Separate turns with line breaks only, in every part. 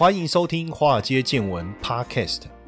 欢迎收听《华尔街见闻》Podcast。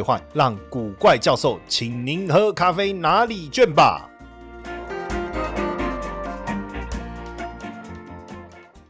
兑换，让古怪教授请您喝咖啡哪里卷吧。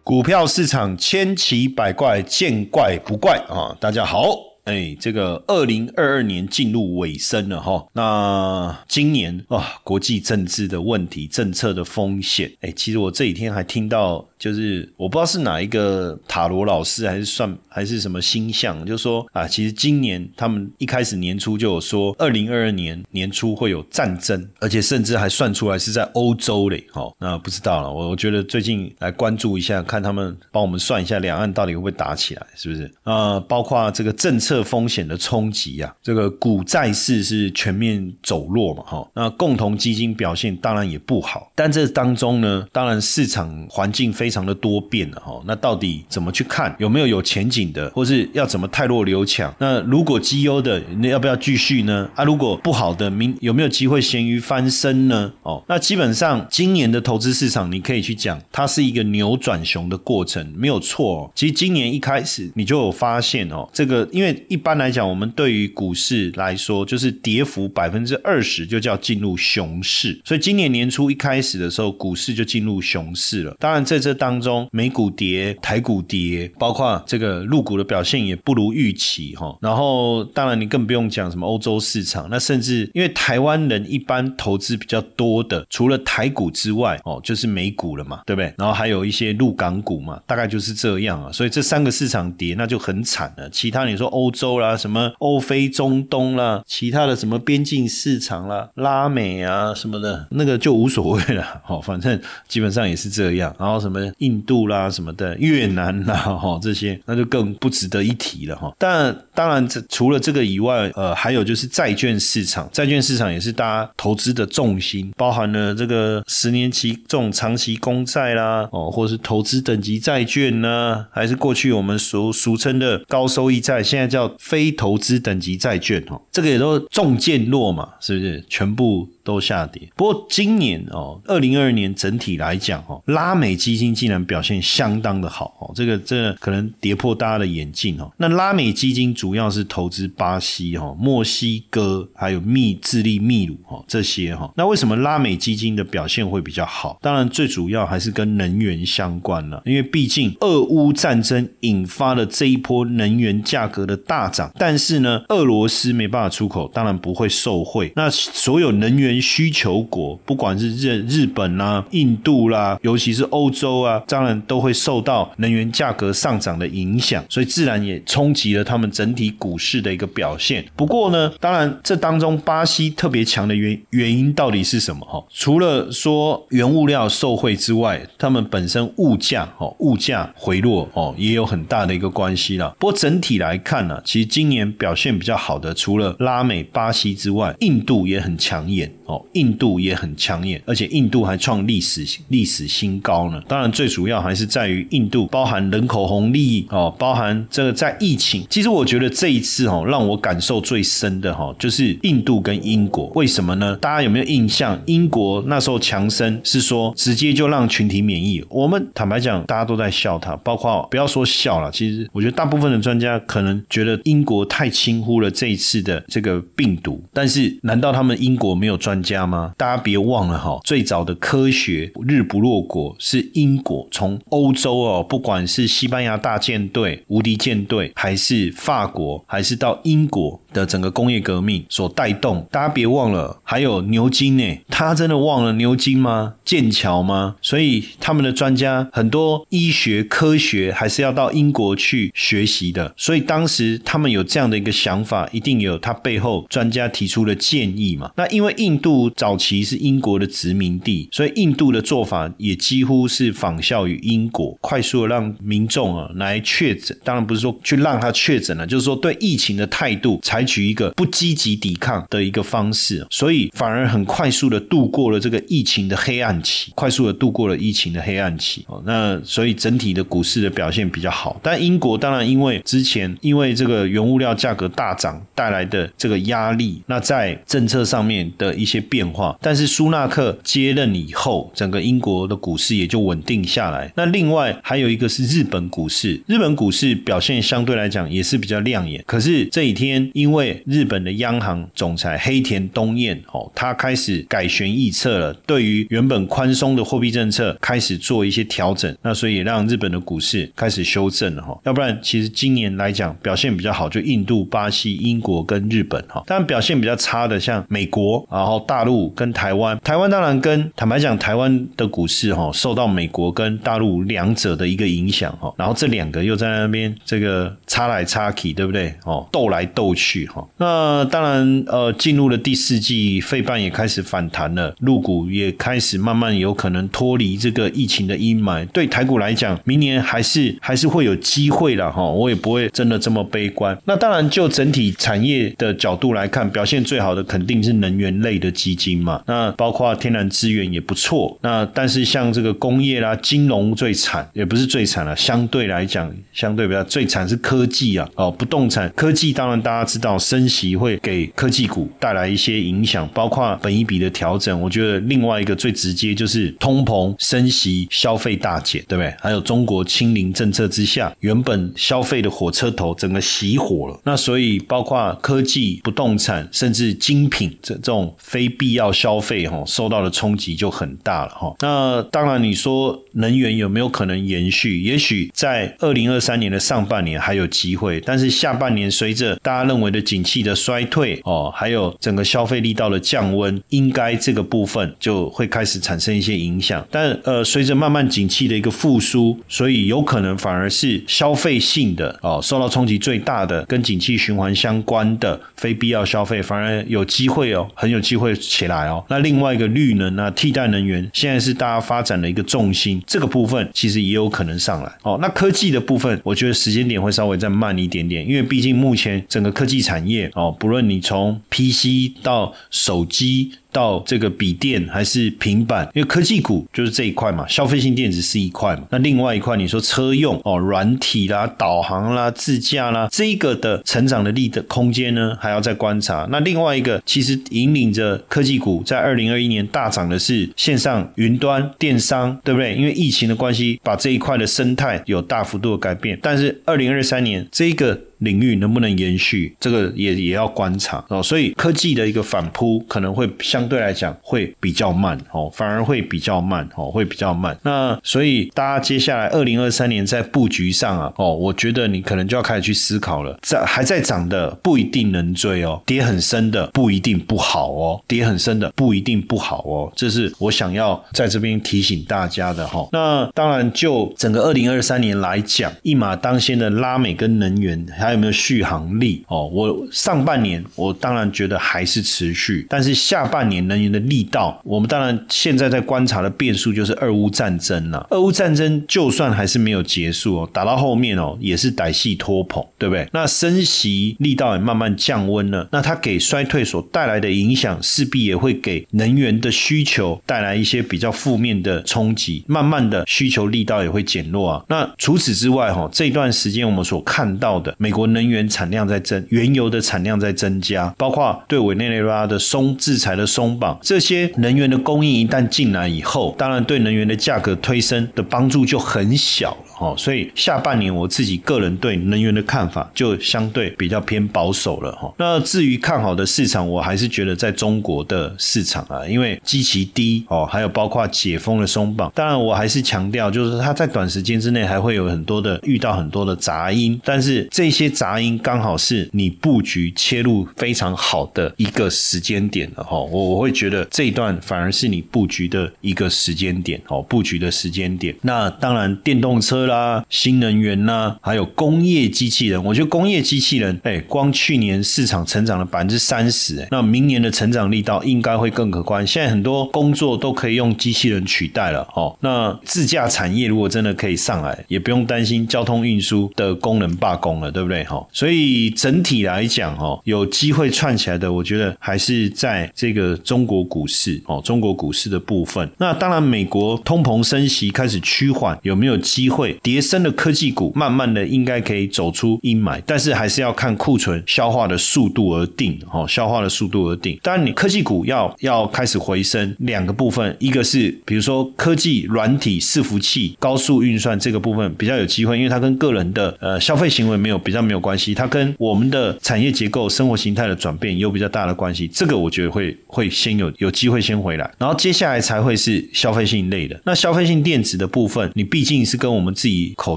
股票市场千奇百怪，见怪不怪啊！大家好。哎，这个二零二二年进入尾声了哈，那今年啊，国际政治的问题、政策的风险，哎，其实我这几天还听到，就是我不知道是哪一个塔罗老师，还是算还是什么星象，就说啊，其实今年他们一开始年初就有说，二零二二年年初会有战争，而且甚至还算出来是在欧洲嘞，哦，那不知道了，我我觉得最近来关注一下，看他们帮我们算一下，两岸到底会不会打起来，是不是？啊，包括这个政策。风险的冲击啊，这个股债市是全面走弱嘛，哈，那共同基金表现当然也不好，但这当中呢，当然市场环境非常的多变了，哈，那到底怎么去看，有没有有前景的，或是要怎么太弱留强？那如果绩优的，那要不要继续呢？啊，如果不好的，明有没有机会咸鱼翻身呢？哦，那基本上今年的投资市场，你可以去讲，它是一个扭转熊的过程，没有错。其实今年一开始你就有发现哦，这个因为。一般来讲，我们对于股市来说，就是跌幅百分之二十就叫进入熊市。所以今年年初一开始的时候，股市就进入熊市了。当然，在这当中，美股跌、台股跌，包括这个陆股的表现也不如预期哈。然后，当然你更不用讲什么欧洲市场，那甚至因为台湾人一般投资比较多的，除了台股之外哦，就是美股了嘛，对不对？然后还有一些陆港股嘛，大概就是这样啊。所以这三个市场跌，那就很惨了。其他你说欧。洲啦，什么欧非中东啦，其他的什么边境市场啦，拉美啊什么的，那个就无所谓了。好，反正基本上也是这样。然后什么印度啦什么的，越南啦哈 这些，那就更不值得一提了哈。但当然，这除了这个以外，呃，还有就是债券市场，债券市场也是大家投资的重心，包含了这个十年期这种长期公债啦，哦，或者是投资等级债券呢，还是过去我们俗俗称的高收益债，现在叫。非投资等级债券哦，这个也都重见落嘛，是不是？全部。都下跌，不过今年哦，二零二二年整体来讲哦，拉美基金竟然表现相当的好这个这可能跌破大家的眼镜哦。那拉美基金主要是投资巴西哈、墨西哥还有秘智利、秘鲁哈这些哈。那为什么拉美基金的表现会比较好？当然最主要还是跟能源相关了，因为毕竟俄乌战争引发了这一波能源价格的大涨，但是呢，俄罗斯没办法出口，当然不会受惠。那所有能源需求国，不管是日日本啦、印度啦，尤其是欧洲啊，当然都会受到能源价格上涨的影响，所以自然也冲击了他们整体股市的一个表现。不过呢，当然这当中巴西特别强的原原因到底是什么？哈，除了说原物料受惠之外，他们本身物价哦，物价回落哦，也有很大的一个关系了。不过整体来看呢，其实今年表现比较好的，除了拉美、巴西之外，印度也很抢眼。哦，印度也很抢眼，而且印度还创历史历史新高呢。当然，最主要还是在于印度包含人口红利哦，包含这个在疫情。其实我觉得这一次哦，让我感受最深的哈，就是印度跟英国。为什么呢？大家有没有印象？英国那时候强生是说直接就让群体免疫。我们坦白讲，大家都在笑他，包括不要说笑了。其实我觉得大部分的专家可能觉得英国太轻忽了这一次的这个病毒。但是难道他们英国没有专？家吗？大家别忘了哈，最早的科学日不落国是英国，从欧洲哦，不管是西班牙大舰队、无敌舰队，还是法国，还是到英国，的整个工业革命所带动。大家别忘了，还有牛津呢，他真的忘了牛津吗？剑桥吗？所以他们的专家很多医学科学还是要到英国去学习的。所以当时他们有这样的一个想法，一定有他背后专家提出的建议嘛。那因为印度早期是英国的殖民地，所以印度的做法也几乎是仿效于英国，快速的让民众啊来确诊。当然不是说去让他确诊了，就是说对疫情的态度才采取一个不积极抵抗的一个方式，所以反而很快速的度过了这个疫情的黑暗期，快速的度过了疫情的黑暗期。哦，那所以整体的股市的表现比较好。但英国当然因为之前因为这个原物料价格大涨带来的这个压力，那在政策上面的一些变化，但是苏纳克接任以后，整个英国的股市也就稳定下来。那另外还有一个是日本股市，日本股市表现相对来讲也是比较亮眼。可是这几天因因为日本的央行总裁黑田东彦哦，他开始改弦易辙了，对于原本宽松的货币政策开始做一些调整，那所以也让日本的股市开始修正了哈。要不然其实今年来讲表现比较好，就印度、巴西、英国跟日本哈。当然表现比较差的像美国，然后大陆跟台湾，台湾当然跟坦白讲，台湾的股市哈受到美国跟大陆两者的一个影响哈，然后这两个又在那边这个插来插去，对不对？哦，斗来斗去哈。那当然呃，进入了第四季，费半也开始反弹了，陆股也开始慢慢有可能脱离这个疫情的阴霾。对台股来讲，明年还是还是会有机会了哈，我也不会真的这么悲观。那当然就整体产业的角度来看，表现最好的肯定是能源类的基金嘛。那包括天然资源也不错。那但是像这个工业啦、金融最惨，也不是最惨了，相对来讲，相对比较最惨是科技啊。哦，不动产科技当然大家知道，升息会给科技股带来一些影响，包括本一笔的调整。我觉得另外一个最直接就是通膨升息，消费大减，对不对？还有中国清零政策之下，原本消费的火车头整个熄火了。那所以包括科技、不动产，甚至精品这这种非必要消费，哈，受到的冲击就很大了，哈。那当然你说能源有没有可能延续？也许在二零二三年的上半年还有机会，但是下半年随着大家认为的景气的衰退，哦，还有整个消费力道的降温，应该这个部分就会开始产生一些影响。但呃，随着慢慢景气的一个复苏，所以有可能反而是消费性的哦，受到冲击最大的跟景气循环相关的非必要消费，反而有机会哦，很有机会起来哦。那另外一个绿能啊，替代能源，现在是大家发展的一个重心，这个部分其实也有可能上来哦。那科技的部分，我觉得时间点会稍微再慢一点点，因为毕竟目前整个科技产业哦，不论你从 PC 到手机。到这个笔电还是平板，因为科技股就是这一块嘛，消费性电子是一块嘛。那另外一块你说车用哦，软体啦、导航啦、自驾啦，这个的成长的力的空间呢，还要再观察。那另外一个其实引领着科技股在二零二一年大涨的是线上云端电商，对不对？因为疫情的关系，把这一块的生态有大幅度的改变。但是二零二三年这个。领域能不能延续，这个也也要观察哦。所以科技的一个反扑可能会相对来讲会比较慢哦，反而会比较慢哦，会比较慢。那所以大家接下来二零二三年在布局上啊哦，我觉得你可能就要开始去思考了。在还在涨的不一定能追哦，跌很深的不一定不好哦，跌很深的不一定不好哦。这是我想要在这边提醒大家的哈。那当然就整个二零二三年来讲，一马当先的拉美跟能源还。还有没有续航力？哦，我上半年我当然觉得还是持续，但是下半年能源的力道，我们当然现在在观察的变数就是俄乌战争了。俄乌战争就算还是没有结束哦，打到后面哦也是歹戏拖棚，对不对？那升息力道也慢慢降温了，那它给衰退所带来的影响，势必也会给能源的需求带来一些比较负面的冲击，慢慢的需求力道也会减弱啊。那除此之外哈，这段时间我们所看到的美国。国能源产量在增，原油的产量在增加，包括对委内瑞拉的松制裁的松绑，这些能源的供应一旦进来以后，当然对能源的价格推升的帮助就很小。哦，所以下半年我自己个人对能源的看法就相对比较偏保守了哈。那至于看好的市场，我还是觉得在中国的市场啊，因为基期低哦，还有包括解封的松绑。当然，我还是强调，就是它在短时间之内还会有很多的遇到很多的杂音，但是这些杂音刚好是你布局切入非常好的一个时间点了哈。我我会觉得这一段反而是你布局的一个时间点哦，布局的时间点。那当然，电动车啦、新能源啦，还有工业机器人，我觉得工业机器人，哎，光去年市场成长了百分之三十，哎，那明年的成长力道应该会更可观。现在很多工作都可以用机器人取代了哦。那自驾产业如果真的可以上来，也不用担心交通运输的功能罢工了，对不对？哈，所以整体来讲，哦，有机会串起来的，我觉得还是在这个中国股市哦，中国股市的部分。那当然，美国通膨升息开始趋缓，有没有机会叠升的科技股，慢慢的应该可以走出阴霾，但是还是要看库存消化的速度而定，哦，消化的速度而定。当然，你科技股要要开始回升，两个部分，一个是比如说科技软体伺服器、高速运算这个部分比较有机会，因为它跟个人的呃消费行为没有比较没有关系，它跟我们的产业结构、生活形态的转变有比较大的关系。这个我觉得会会先有有机会先回来，然后接下来才会是消费性类的。那消费性电子的部分，你毕竟是跟我们自己口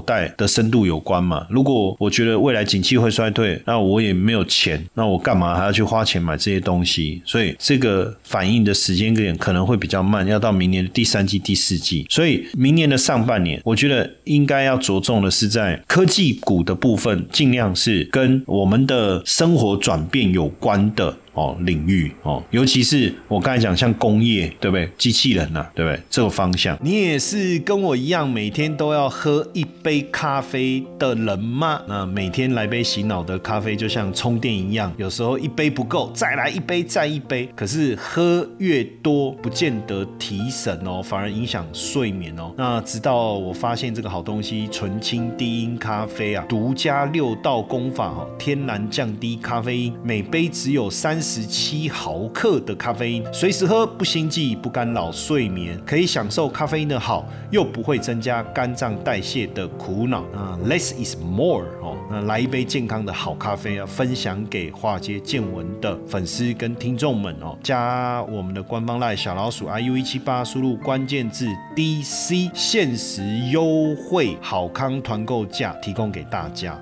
袋的深度有关嘛。如果我觉得未来景气会衰退，那我也没有钱，那我干嘛还要去花钱买这些东西？所以这个反应的时间点可能会比较慢，要到明年的第三季、第四季。所以明年的上半年，我觉得应该要着重的是在科技股的部分，尽量是跟我们的生活转变有关的。哦，领域哦，尤其是我刚才讲像工业，对不对？机器人呐，对不对？这个方向，你也是跟我一样每天都要喝一杯咖啡的人吗？那每天来杯洗脑的咖啡，就像充电一样，有时候一杯不够，再来一杯，再一杯。可是喝越多，不见得提神哦，反而影响睡眠哦。那直到我发现这个好东西——纯青低音咖啡啊，独家六道功法哦，天然降低咖啡因，每杯只有三。十七毫克的咖啡因，随时喝不心悸，不干扰睡眠，可以享受咖啡因的好，又不会增加肝脏代谢的苦恼。啊，less is more 哦，那来一杯健康的好咖啡啊，分享给化街见闻的粉丝跟听众们哦，加我们的官方赖小老鼠 iu 一七八，输入关键字 dc，限时优惠好康团购价提供给大家。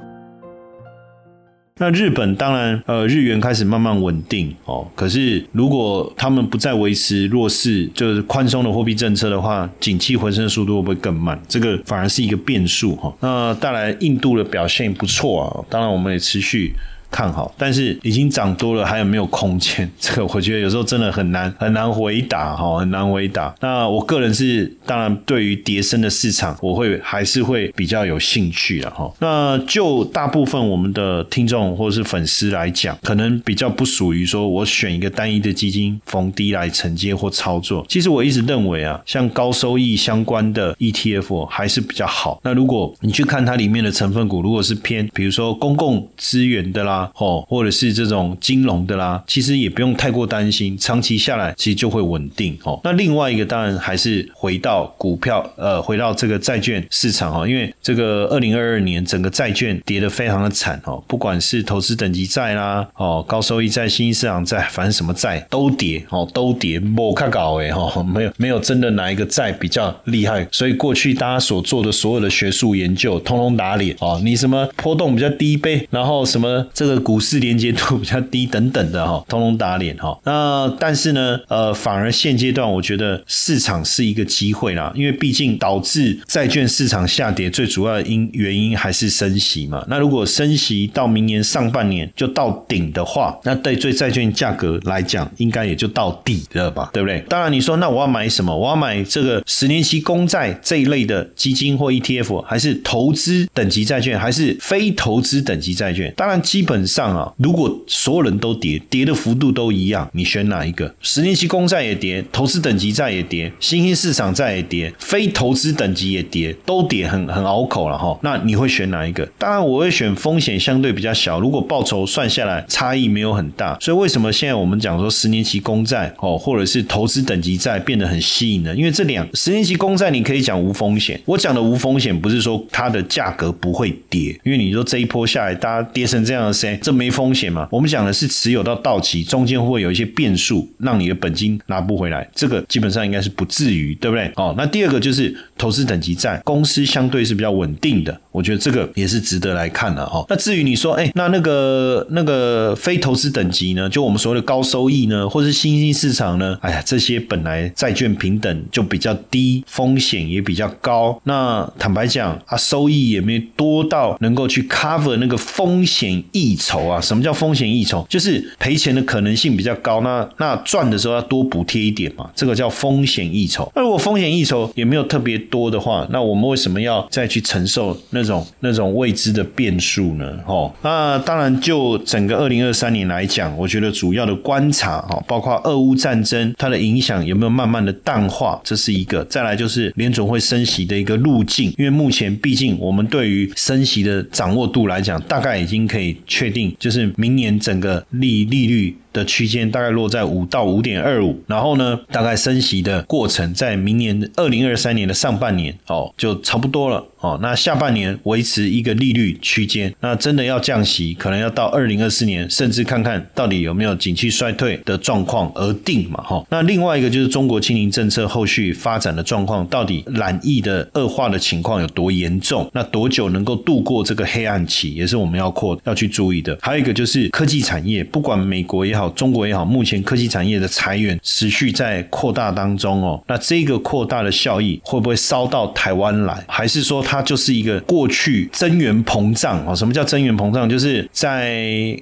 那日本当然，呃，日元开始慢慢稳定哦。可是如果他们不再维持弱势，就是宽松的货币政策的话，景气回升的速度会不会更慢？这个反而是一个变数哈。那带来印度的表现不错啊，当然我们也持续。看好，但是已经涨多了，还有没有空间？这个我觉得有时候真的很难很难回答哈，很难回答。那我个人是当然对于叠升的市场，我会还是会比较有兴趣的哈。那就大部分我们的听众或者是粉丝来讲，可能比较不属于说我选一个单一的基金逢低来承接或操作。其实我一直认为啊，像高收益相关的 ETF 还是比较好。那如果你去看它里面的成分股，如果是偏比如说公共资源的啦。哦，或者是这种金融的啦，其实也不用太过担心，长期下来其实就会稳定哦。那另外一个当然还是回到股票，呃，回到这个债券市场哦，因为这个二零二二年整个债券跌得非常的惨哦，不管是投资等级债啦，哦，高收益债、新兴市场债，反正什么债都跌哦，都跌，没看搞诶哈，没有没有真的哪一个债比较厉害，所以过去大家所做的所有的学术研究，通通打脸哦，你什么波动比较低呗，然后什么这个。股市连接度比较低等等的哈，通通打脸哈。那但是呢，呃，反而现阶段我觉得市场是一个机会啦，因为毕竟导致债券市场下跌最主要的因原因还是升息嘛。那如果升息到明年上半年就到顶的话，那对对债券价格来讲，应该也就到底了吧，对不对？当然你说那我要买什么？我要买这个十年期公债这一类的基金或 ETF，还是投资等级债券，还是非投资等级债券？当然基本。上啊，如果所有人都跌，跌的幅度都一样，你选哪一个？十年期公债也跌，投资等级债也跌，新兴市场债也跌，非投资等级也跌，都跌很很拗口了哈。那你会选哪一个？当然我会选风险相对比较小，如果报酬算下来差异没有很大。所以为什么现在我们讲说十年期公债哦，或者是投资等级债变得很吸引呢？因为这两十年期公债你可以讲无风险，我讲的无风险不是说它的价格不会跌，因为你说这一波下来大家跌成这样的这没风险嘛？我们讲的是持有到到期中间会有一些变数，让你的本金拿不回来，这个基本上应该是不至于，对不对？哦，那第二个就是投资等级债，公司相对是比较稳定的，我觉得这个也是值得来看的哦。那至于你说，哎，那那个那个非投资等级呢？就我们所谓的高收益呢，或是新兴市场呢？哎呀，这些本来债券平等就比较低，风险也比较高。那坦白讲啊，收益也没多到能够去 cover 那个风险溢酬啊。什么叫风险溢酬？就是赔钱的可能性比较高。那那赚的时候要多补贴一点嘛，这个叫风险溢酬。那如果风险溢酬也没有特别多的话，那我们为什么要再去承受那种那种未知的变数呢？哦，那当然就整个二零二三年来讲，我觉得主要的观察哈，包括俄乌战争它的影响有没有慢慢的淡化，这是一个。再来就是联总会升息的一个路径，因为目前毕竟我们对于升息的掌握度来讲，大概已经可以确定，就是明年整个利利率。的区间大概落在五到五点二五，然后呢，大概升息的过程在明年二零二三年的上半年哦，就差不多了。哦。那下半年维持一个利率区间，那真的要降息，可能要到二零二四年，甚至看看到底有没有景气衰退的状况而定嘛哈。那另外一个就是中国清零政策后续发展的状况，到底染疫的恶化的情况有多严重？那多久能够度过这个黑暗期，也是我们要扩要去注意的。还有一个就是科技产业，不管美国也好。中国也好，目前科技产业的裁员持续在扩大当中哦。那这个扩大的效益会不会烧到台湾来？还是说它就是一个过去增援膨胀哦？什么叫增援膨胀？就是在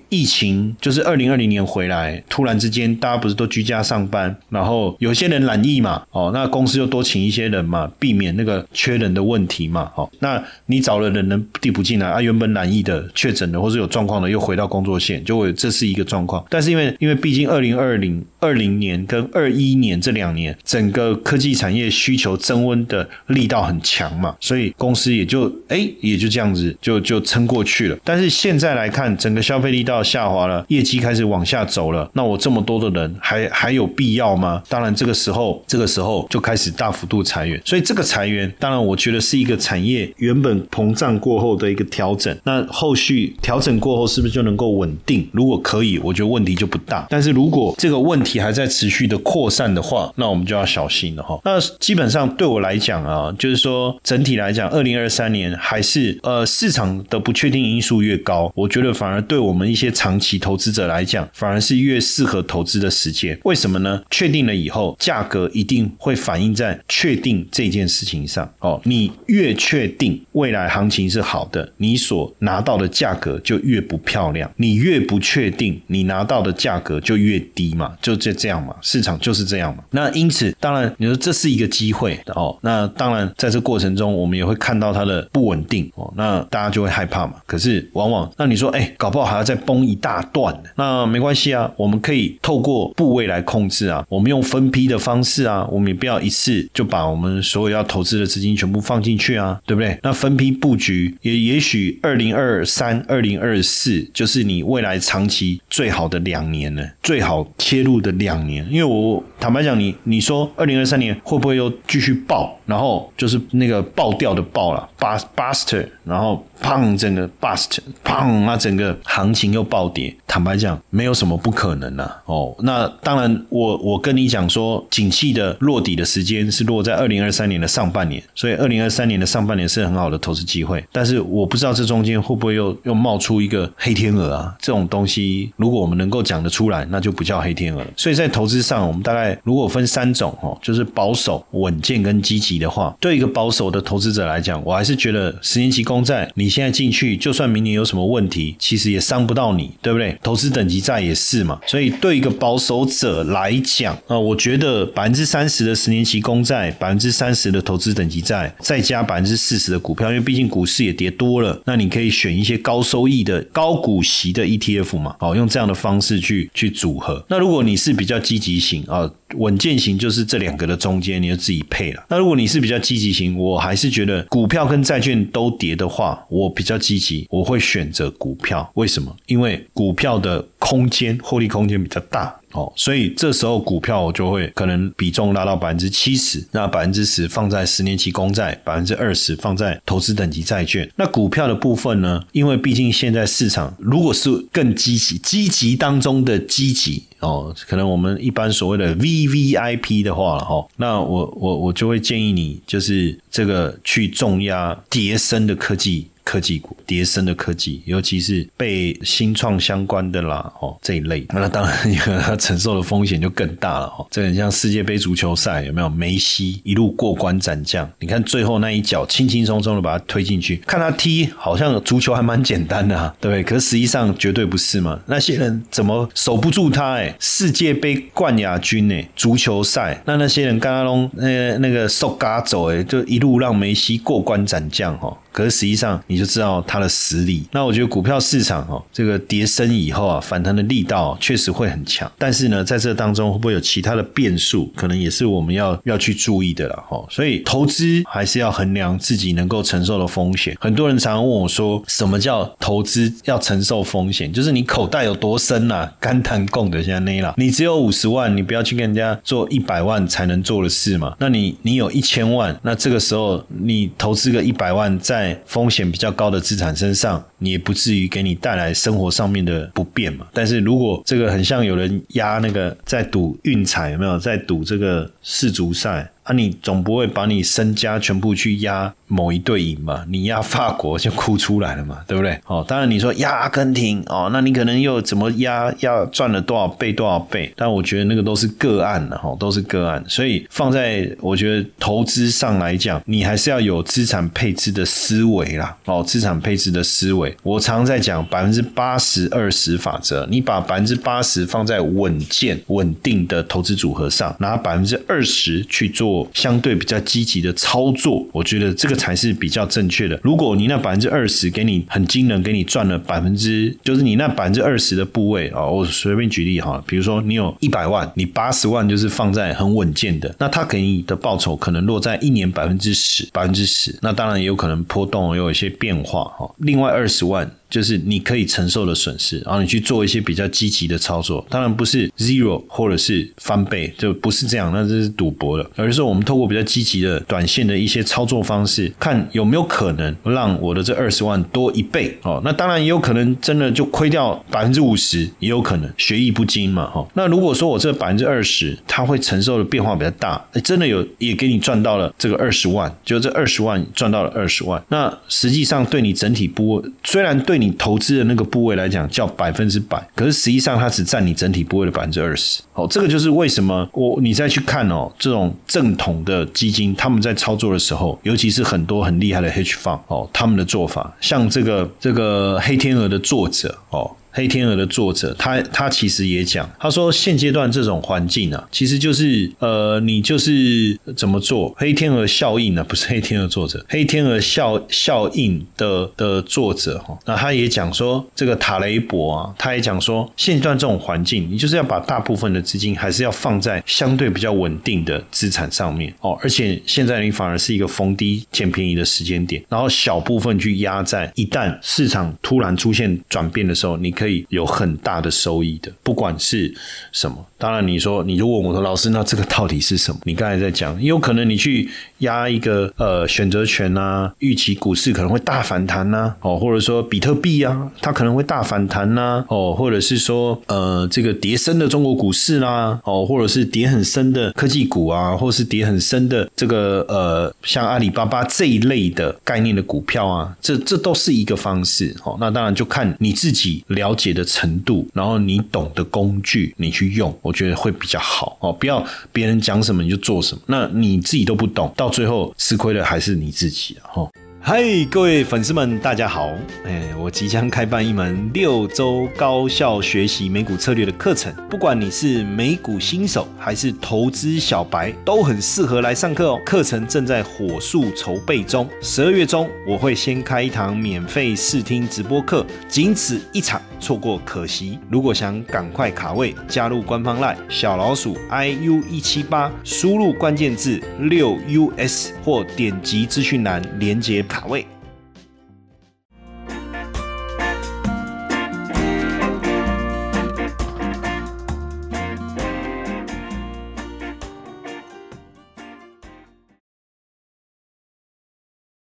疫情，就是二零二零年回来，突然之间大家不是都居家上班，然后有些人染疫嘛，哦，那公司又多请一些人嘛，避免那个缺人的问题嘛，哦，那你找了人能递补进来啊？原本染疫的、确诊的或是有状况的，又回到工作线，就会这是一个状况。但是因为因为毕竟，二零二零二零年跟二一年这两年，整个科技产业需求增温的力道很强嘛，所以公司也就哎也就这样子就就撑过去了。但是现在来看，整个消费力道下滑了，业绩开始往下走了，那我这么多的人还还有必要吗？当然，这个时候这个时候就开始大幅度裁员，所以这个裁员，当然我觉得是一个产业原本膨胀过后的一个调整。那后续调整过后，是不是就能够稳定？如果可以，我觉得问题就不大。但是如果这个问题还在持续的扩散的话，那我们就要小心了哈。那基本上对我来讲啊，就是说整体来讲，二零零二三年还是呃市场的不确定因素越高，我觉得反而对我们一些长期投资者来讲，反而是越适合投资的时间。为什么呢？确定了以后，价格一定会反映在确定这件事情上哦。你越确定未来行情是好的，你所拿到的价格就越不漂亮；你越不确定，你拿到的价格。就越低嘛，就就这样嘛，市场就是这样嘛。那因此，当然你说这是一个机会哦。那当然，在这过程中，我们也会看到它的不稳定哦。那大家就会害怕嘛。可是往往，那你说，哎，搞不好还要再崩一大段那没关系啊，我们可以透过部位来控制啊。我们用分批的方式啊，我们也不要一次就把我们所有要投资的资金全部放进去啊，对不对？那分批布局，也也许二零二三、二零二四就是你未来长期最好的两年了。最好切入的两年，因为我坦白讲，你你说二零二三年会不会又继续爆？然后就是那个爆掉的爆了，buster，然后。砰！整个 bust，砰！那整个行情又暴跌。坦白讲，没有什么不可能啊。哦，那当然，我我跟你讲说，景气的落底的时间是落在二零二三年的上半年，所以二零二三年的上半年是很好的投资机会。但是我不知道这中间会不会又又冒出一个黑天鹅啊？这种东西，如果我们能够讲得出来，那就不叫黑天鹅了。所以在投资上，我们大概如果分三种哦，就是保守、稳健跟积极的话，对一个保守的投资者来讲，我还是觉得十年期公债你现在进去，就算明年有什么问题，其实也伤不到你，对不对？投资等级债也是嘛。所以对一个保守者来讲，啊，我觉得百分之三十的十年期公债，百分之三十的投资等级债，再加百分之四十的股票，因为毕竟股市也跌多了，那你可以选一些高收益的高股息的 ETF 嘛，哦，用这样的方式去去组合。那如果你是比较积极型啊。稳健型就是这两个的中间，你就自己配了。那如果你是比较积极型，我还是觉得股票跟债券都跌的话，我我比较积极，我会选择股票。为什么？因为股票的空间获利空间比较大。哦，所以这时候股票我就会可能比重拉到百分之七十，那百分之十放在十年期公债，百分之二十放在投资等级债券。那股票的部分呢？因为毕竟现在市场如果是更积极，积极当中的积极哦，可能我们一般所谓的 V V I P 的话了哈，那我我我就会建议你就是这个去重压叠升的科技。科技股叠升的科技，尤其是被新创相关的啦，哦这一类，那当然 承受的风险就更大了哦。这很像世界杯足球赛，有没有梅西一路过关斩将？你看最后那一脚，轻轻松松的把他推进去，看他踢，好像足球还蛮简单的啊，对不对？可是实际上绝对不是嘛。那些人怎么守不住他？哎，世界杯冠亚军哎，足球赛，那那些人刚刚弄那那个受嘎走哎，就一路让梅西过关斩将哈。可是实际上，你就知道它的实力。那我觉得股票市场哦，这个跌升以后啊，反弹的力道确实会很强。但是呢，在这当中会不会有其他的变数？可能也是我们要要去注意的了哈。所以投资还是要衡量自己能够承受的风险。很多人常常问我说，什么叫投资要承受风险？就是你口袋有多深呐？肝胆共的像那啦。你只有五十万，你不要去跟人家做一百万才能做的事嘛。那你你有一千万，那这个时候你投资个一百万在在风险比较高的资产身上，你也不至于给你带来生活上面的不便嘛。但是如果这个很像有人压那个在赌运彩，有没有在赌这个世足赛？那你总不会把你身家全部去压某一队赢嘛？你压法国就哭出来了嘛，对不对？哦，当然你说压阿根廷哦，那你可能又怎么压要赚了多少倍多少倍？但我觉得那个都是个案的哈，都是个案。所以放在我觉得投资上来讲，你还是要有资产配置的思维啦。哦，资产配置的思维，我常在讲百分之八十二十法则，你把百分之八十放在稳健稳定的投资组合上，拿百分之二十去做。相对比较积极的操作，我觉得这个才是比较正确的。如果你那百分之二十给你很惊人，给你赚了百分之，就是你那百分之二十的部位啊，我随便举例哈，比如说你有一百万，你八十万就是放在很稳健的，那它给你的报酬可能落在一年百分之十，百分之十，那当然也有可能波动，有一些变化哈。另外二十万。就是你可以承受的损失，然后你去做一些比较积极的操作，当然不是 zero 或者是翻倍，就不是这样，那这是赌博了。而是说我们透过比较积极的短线的一些操作方式，看有没有可能让我的这二十万多一倍哦。那当然也有可能真的就亏掉百分之五十，也有可能学艺不精嘛哈。那如果说我这百分之二十，它会承受的变化比较大，真的有也给你赚到了这个二十万，就这二十万赚到了二十万，那实际上对你整体波虽然对。你投资的那个部位来讲叫百分之百，可是实际上它只占你整体部位的百分之二十。好，这个就是为什么我你再去看哦，这种正统的基金他们在操作的时候，尤其是很多很厉害的 H Fund 哦，他们的做法，像这个这个黑天鹅的作者哦。黑天鹅的作者，他他其实也讲，他说现阶段这种环境啊，其实就是呃，你就是怎么做黑天鹅效应呢？不是黑天鹅作者，黑天鹅效效应的的作者哈，那他也讲说，这个塔雷伯啊，他也讲说，现阶段这种环境，你就是要把大部分的资金还是要放在相对比较稳定的资产上面哦，而且现在你反而是一个逢低捡便宜的时间点，然后小部分去压在一旦市场突然出现转变的时候，你。可以有很大的收益的，不管是什么。当然，你说你就问我说，老师，那这个到底是什么？你刚才在讲，有可能你去压一个呃选择权啊，预期股市可能会大反弹呐，哦，或者说比特币啊，它可能会大反弹呐，哦，或者是说呃这个跌深的中国股市啦，哦，或者是跌很深的科技股啊，或是跌很深的这个呃像阿里巴巴这一类的概念的股票啊，这这都是一个方式。哦，那当然就看你自己了。了解的程度，然后你懂的工具，你去用，我觉得会比较好哦。不要别人讲什么你就做什么，那你自己都不懂，到最后吃亏的还是你自己哈。嗨，各位粉丝们，大家好！哎，我即将开办一门六周高效学习美股策略的课程，不管你是美股新手还是投资小白，都很适合来上课哦。课程正在火速筹备中，十二月中我会先开一堂免费试听直播课，仅此一场，错过可惜。如果想赶快卡位，加入官方 LINE 小老鼠 iu 一七八，输入关键字六 us 或点击资讯栏连接。卡位。